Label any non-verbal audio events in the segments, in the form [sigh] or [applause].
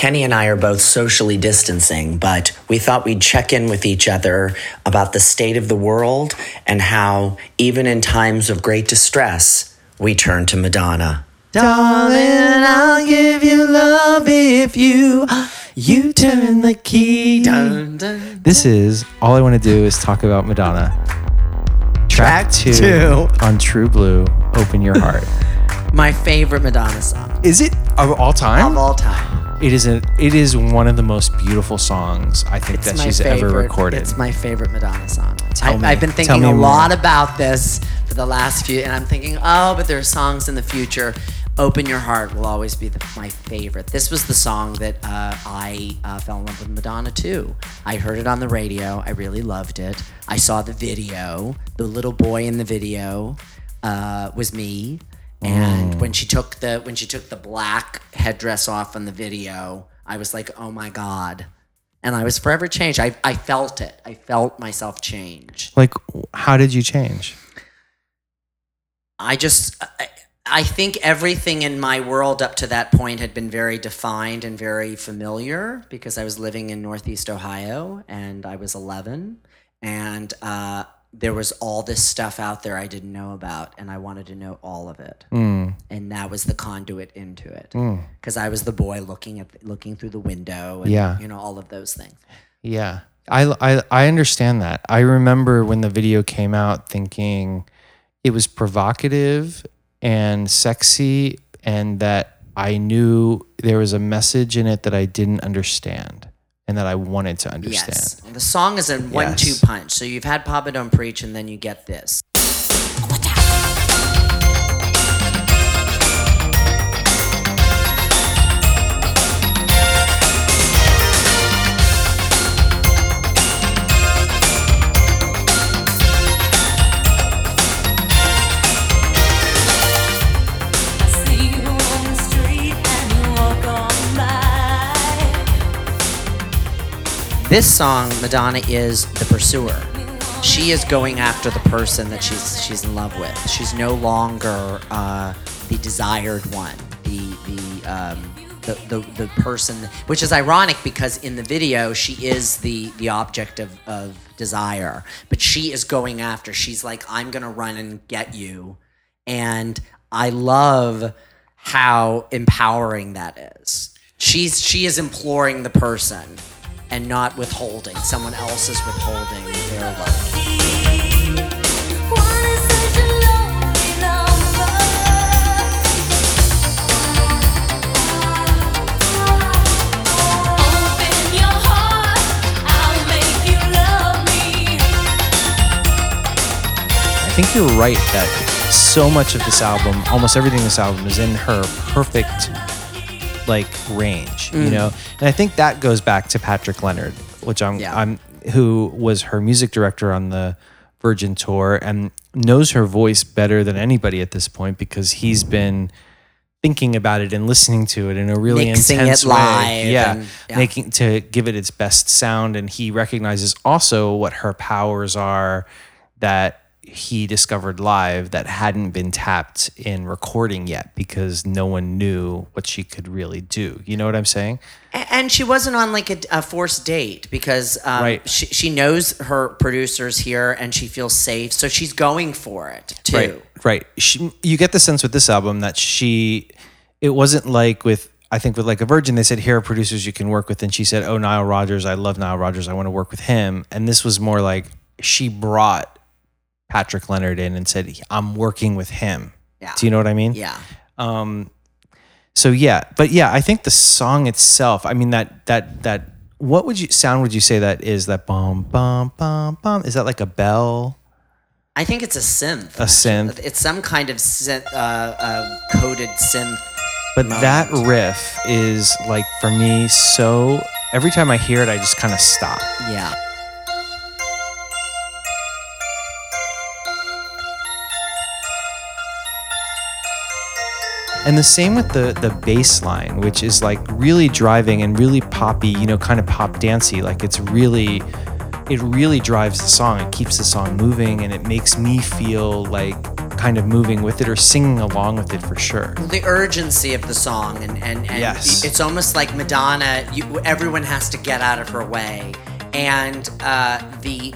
Kenny and I are both socially distancing, but we thought we'd check in with each other about the state of the world and how, even in times of great distress, we turn to Madonna. Darling, I'll give you love if you you turn the key. This is all I want to do is talk about Madonna. Track, Track two, two. on True Blue. Open your heart. [laughs] My favorite Madonna song Is it of all time? of all time. It is a. It is one of the most beautiful songs I think It's that my she's favorite. ever recorded. It's my favorite Madonna song. Tell I, me. I've been Tell thinking me a more. lot about this for the last few, and I'm thinking, oh, but there are songs in the future. Open Your Heart will always be the, my favorite. This was the song that uh, I uh, fell in love with Madonna too. I heard it on the radio. I really loved it. I saw the video. The little boy in the video uh, was me. And Mm. when she took the when she took the black headdress off on the video, I was like, "Oh my god!" And I was forever changed. I, I felt it. I felt myself change. like, how did you change? I just, I, I think everything in my world up to that point had been very defined and very familiar because I was living in Northeast Ohio and I was 11. And uh, there was all this stuff out there I didn't know about, and I wanted to know all of it. Mm. And that was the conduit into it because I was the boy looking at looking through the window and Yeah. you know all of those things. Yeah. I, I, I understand that. I remember when the video came out thinking it was provocative and sexy, and that I knew there was a message in it that I didn't understand and that I wanted to understand. Yes. The song is a one-two Yes. punch. So you've had Papa Don't Preach, and then you get this. This song, Madonna is the pursuer. She is going after the person that she's she's in love with. She's no longer uh, the desired one, the the, um, the the the person. Which is ironic because in the video she is the the object of of desire, but she is going after. She's like, I'm gonna run and get you, and I love how empowering that is. She's she is imploring the person and not withholding. Someone else is withholding their love. I think you're right that so much of this album, almost everything in this album, is in her perfect like range, Mm. you know. And I think that goes back to Patrick Leonard, which I'm, Yeah. I'm, who was her music director on the Virgin tour and knows her voice better than anybody at this point because he's been thinking about it and listening to it in a really Mixing intense way. Yeah, and- yeah. making to give it its best sound, and he recognizes also what her powers are that he discovered live that hadn't been tapped in recording yet because no one knew what she could really do. You know what I'm saying? And she wasn't on like a, a forced date because um, Right. she, she knows her producers here and she feels safe. So she's going for it too. Right, right. She, you get the sense with this album that she, it wasn't like with, I think with like a Virgin, they said, here are producers you can work with. And she said, oh, Nile Rodgers, I love Nile Rodgers. I want to work with him. And this was more like she brought Patrick Leonard in and said, I'm working with him. Yeah. Do you know what I mean? Yeah. Um, so yeah, but yeah, I think the song itself. I mean that that that. What would you sound? Would you say that is that bum bum bum bum? Is that like a bell? I think it's a synth. A synth. It's some kind of synth, uh, uh, coded synth. But moment. that riff is like for me so. Every time I hear it, I just kind of stop. Yeah. And the same with the the bass line, which is like really driving and really poppy, you know, kind of pop dancey. Like it's really, it really drives the song. It keeps the song moving, and it makes me feel like kind of moving with it or singing along with it for sure. the urgency of the song and and, and Yes. it's almost like Madonna you everyone has to get out of her way and uh, the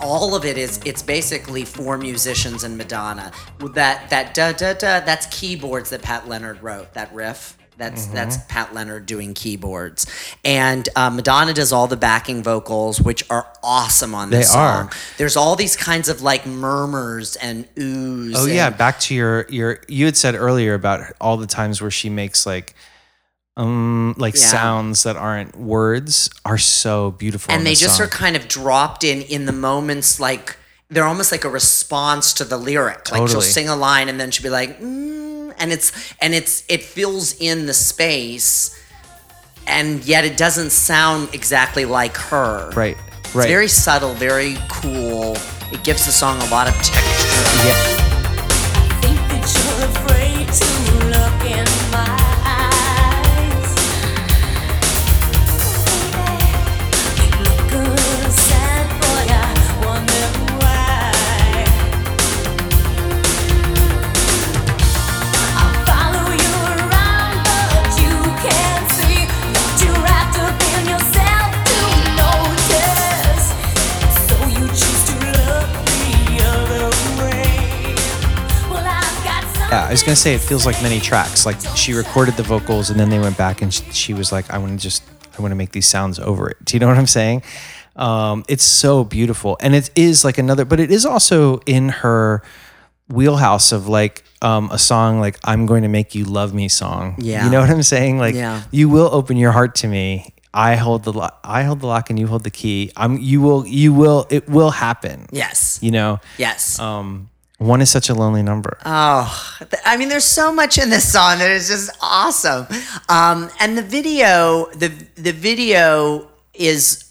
all of it is it's basically four musicians and Madonna that that da da da that's keyboards that Pat Leonard wrote that riff that's Mm-hmm. that's Pat Leonard doing keyboards and uh, Madonna does all the backing vocals which are awesome on this They are. song there's all these kinds of like murmurs and oohs Oh yeah, back to your your you had said earlier about all the times where she makes like um like Yeah. sounds that aren't words are so beautiful. and they this just song. are kind of dropped in in the moments like they're almost like a response to the lyric like she'll sing a line and then she'll be like mm, and it's and it's it fills in the space and yet it doesn't sound exactly like her right. it's Right. very subtle very cool it gives the song a lot of texture think was gonna say it feels like many tracks. Like she recorded the vocals and then they went back and sh- she was like, "I want to just, I want to make these sounds over it." Do you know what I'm saying? Um, it's so beautiful, and it is like another, but it is also in her wheelhouse of like um, a song like "I'm going to make you love me" song. Yeah. you know what I'm saying? Like, Yeah. you will open your heart to me. I hold the lock. I hold the lock, and you hold the key. I'm. You will. You will. It will happen. yes You know. yes Um, one is such a lonely number. Oh, I mean, there's so much in this song that is just awesome. Um, and the video, the the video is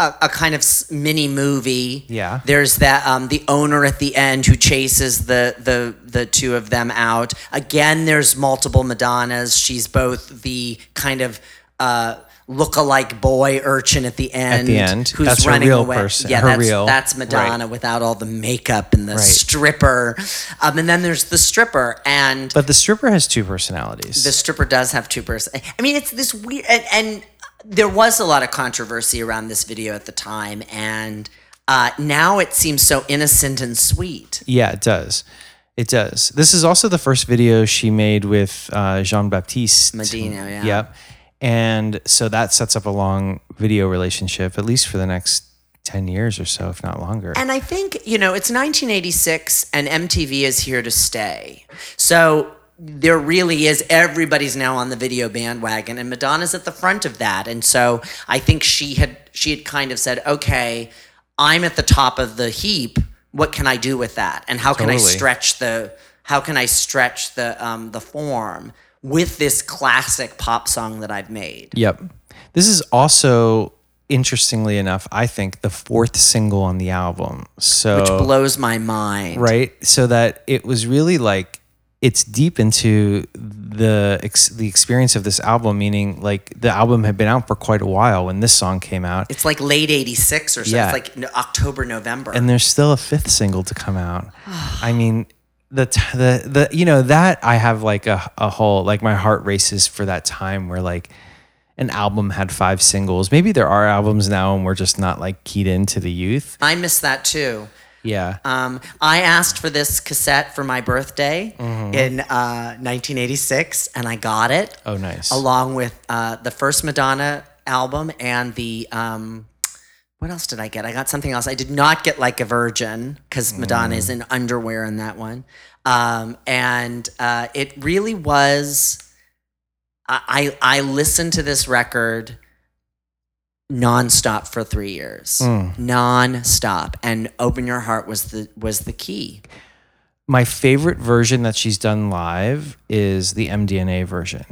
a, a kind of mini movie. Yeah. There's that um, the owner at the end who chases the the the two of them out. Again, there's multiple Madonnas. She's both the kind of uh, look-alike boy urchin at the end. end. who's That's her running real away. person, Yeah, her that's, real- that's Madonna right. without all the makeup and the Right. stripper. Um, and then there's the stripper, and But the stripper has two personalities. the stripper does have two person. I mean, it's this weird, and, and there was a lot of controversy around this video at the time, and uh, now it seems so innocent and sweet. yeah, it does. It does. This is also the first video she made with uh, Jean Baptiste Mondino, yeah. Yep. And so that sets up a long video relationship, at least for the next 10 years or so, if not longer. And I think, you know, it's 1986 and MTV is here to stay. So there really is, everybody's now on the video bandwagon and Madonna's at the front of that. And so I think she had, she had kind of said, okay, I'm at the top of the heap. What can I do with that? And how can I stretch the, how can I stretch the, um, the form with this classic pop song that I've made? Yep. This is also, interestingly enough, I think the fourth single on the album. So, Which blows my mind. right? So that it was really like it's deep into the ex- the experience of this album. Meaning, like the album had been out for quite a while when this song came out, It's like late 86 or so. Yeah. It's like October, November. and there's still a fifth single to come out. [sighs] I mean. The, the the you know that I have like a, a whole like my heart races for that time where like an album had five singles maybe there are albums now and we're just not like keyed into the youth I miss that too. yeah Um, I asked for this cassette for my birthday Mm-hmm. in uh, 1986, and I got it. oh nice Along with uh, the first Madonna album and the. Um, what else did I get? I got something else. I did not get like a virgin because Madonna is in underwear in that one. Um, and uh, it really was. I, I I listened to this record nonstop for three years, Mm. nonstop, and "Open Your Heart" was the was the key. My favorite version that she's done live is the MDNA version.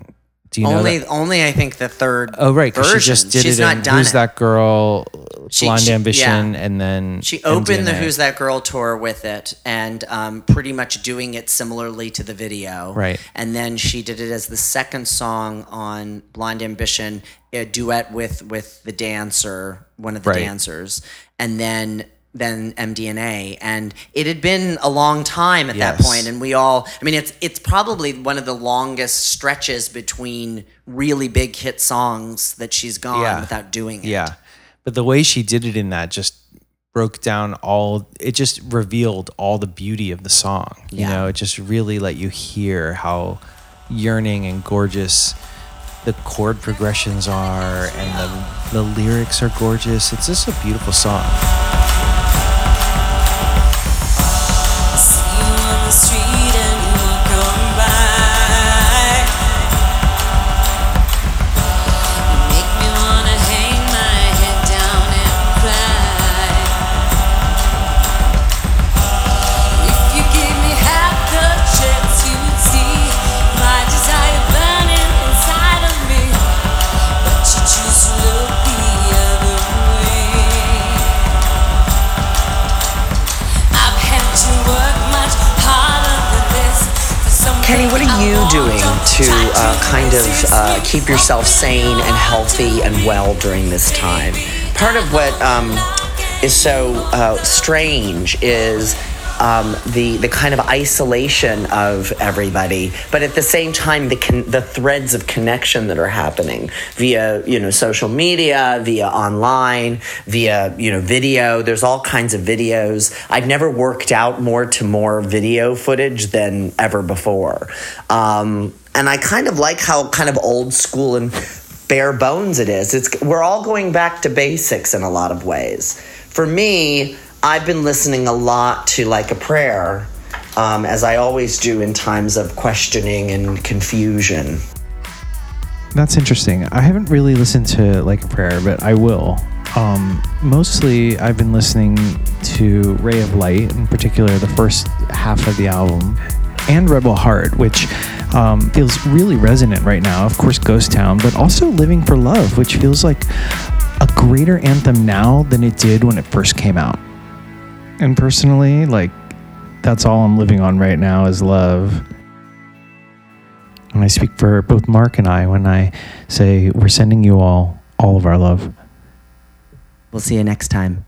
Do you know only that? only I think the third. Oh right, because she just did She's it. not in done Who's it. that girl? She- Blonde she- Ambition, yeah. and then She opened the Who's That Girl tour with it and um, pretty much doing it similarly to the video. Right. And then she did it as the second song on Blond Ambition, a duet with with the dancer, one of the Right. dancers. And then than MDNA, and it had been a long time at that Yes. point, and we all. I mean, it's it's probably one of the longest stretches between really big hit songs that she's gone Yeah. without doing it. Yeah. But the way she did it in that just broke down all it just revealed all the beauty of the song. You Yeah. know, it just really let you hear how yearning and gorgeous the chord progressions are and the the lyrics are gorgeous. It's just a beautiful song. You doing to uh, kind of uh, keep yourself sane and healthy and well during this time? Part of what um, is so uh, strange is um, the the kind of isolation of everybody, but at the same time, the con- the threads of connection that are happening via you know social media, via online, via you know video. There's all kinds of videos. I've never worked out more to more video footage than ever before, um, and I kind of like how kind of old school and bare bones it is. It's we're all going back to basics in a lot of ways. For me, I've been listening a lot to like a prayer, um, as I always do in times of questioning and confusion. That's interesting. I haven't really listened to Like a Prayer, but I will. Um, mostly, I've been listening to Ray of Light, in particular, the first half of the album, and Rebel Heart, which um, feels really resonant right now. Of course, Ghost Town, but also Living for Love, which feels like a greater anthem now than it did when it first came out. And personally, like, that's all I'm living on right now is love. And I speak for both Mark and I when I say we're sending you all all of our love. We'll see you next time.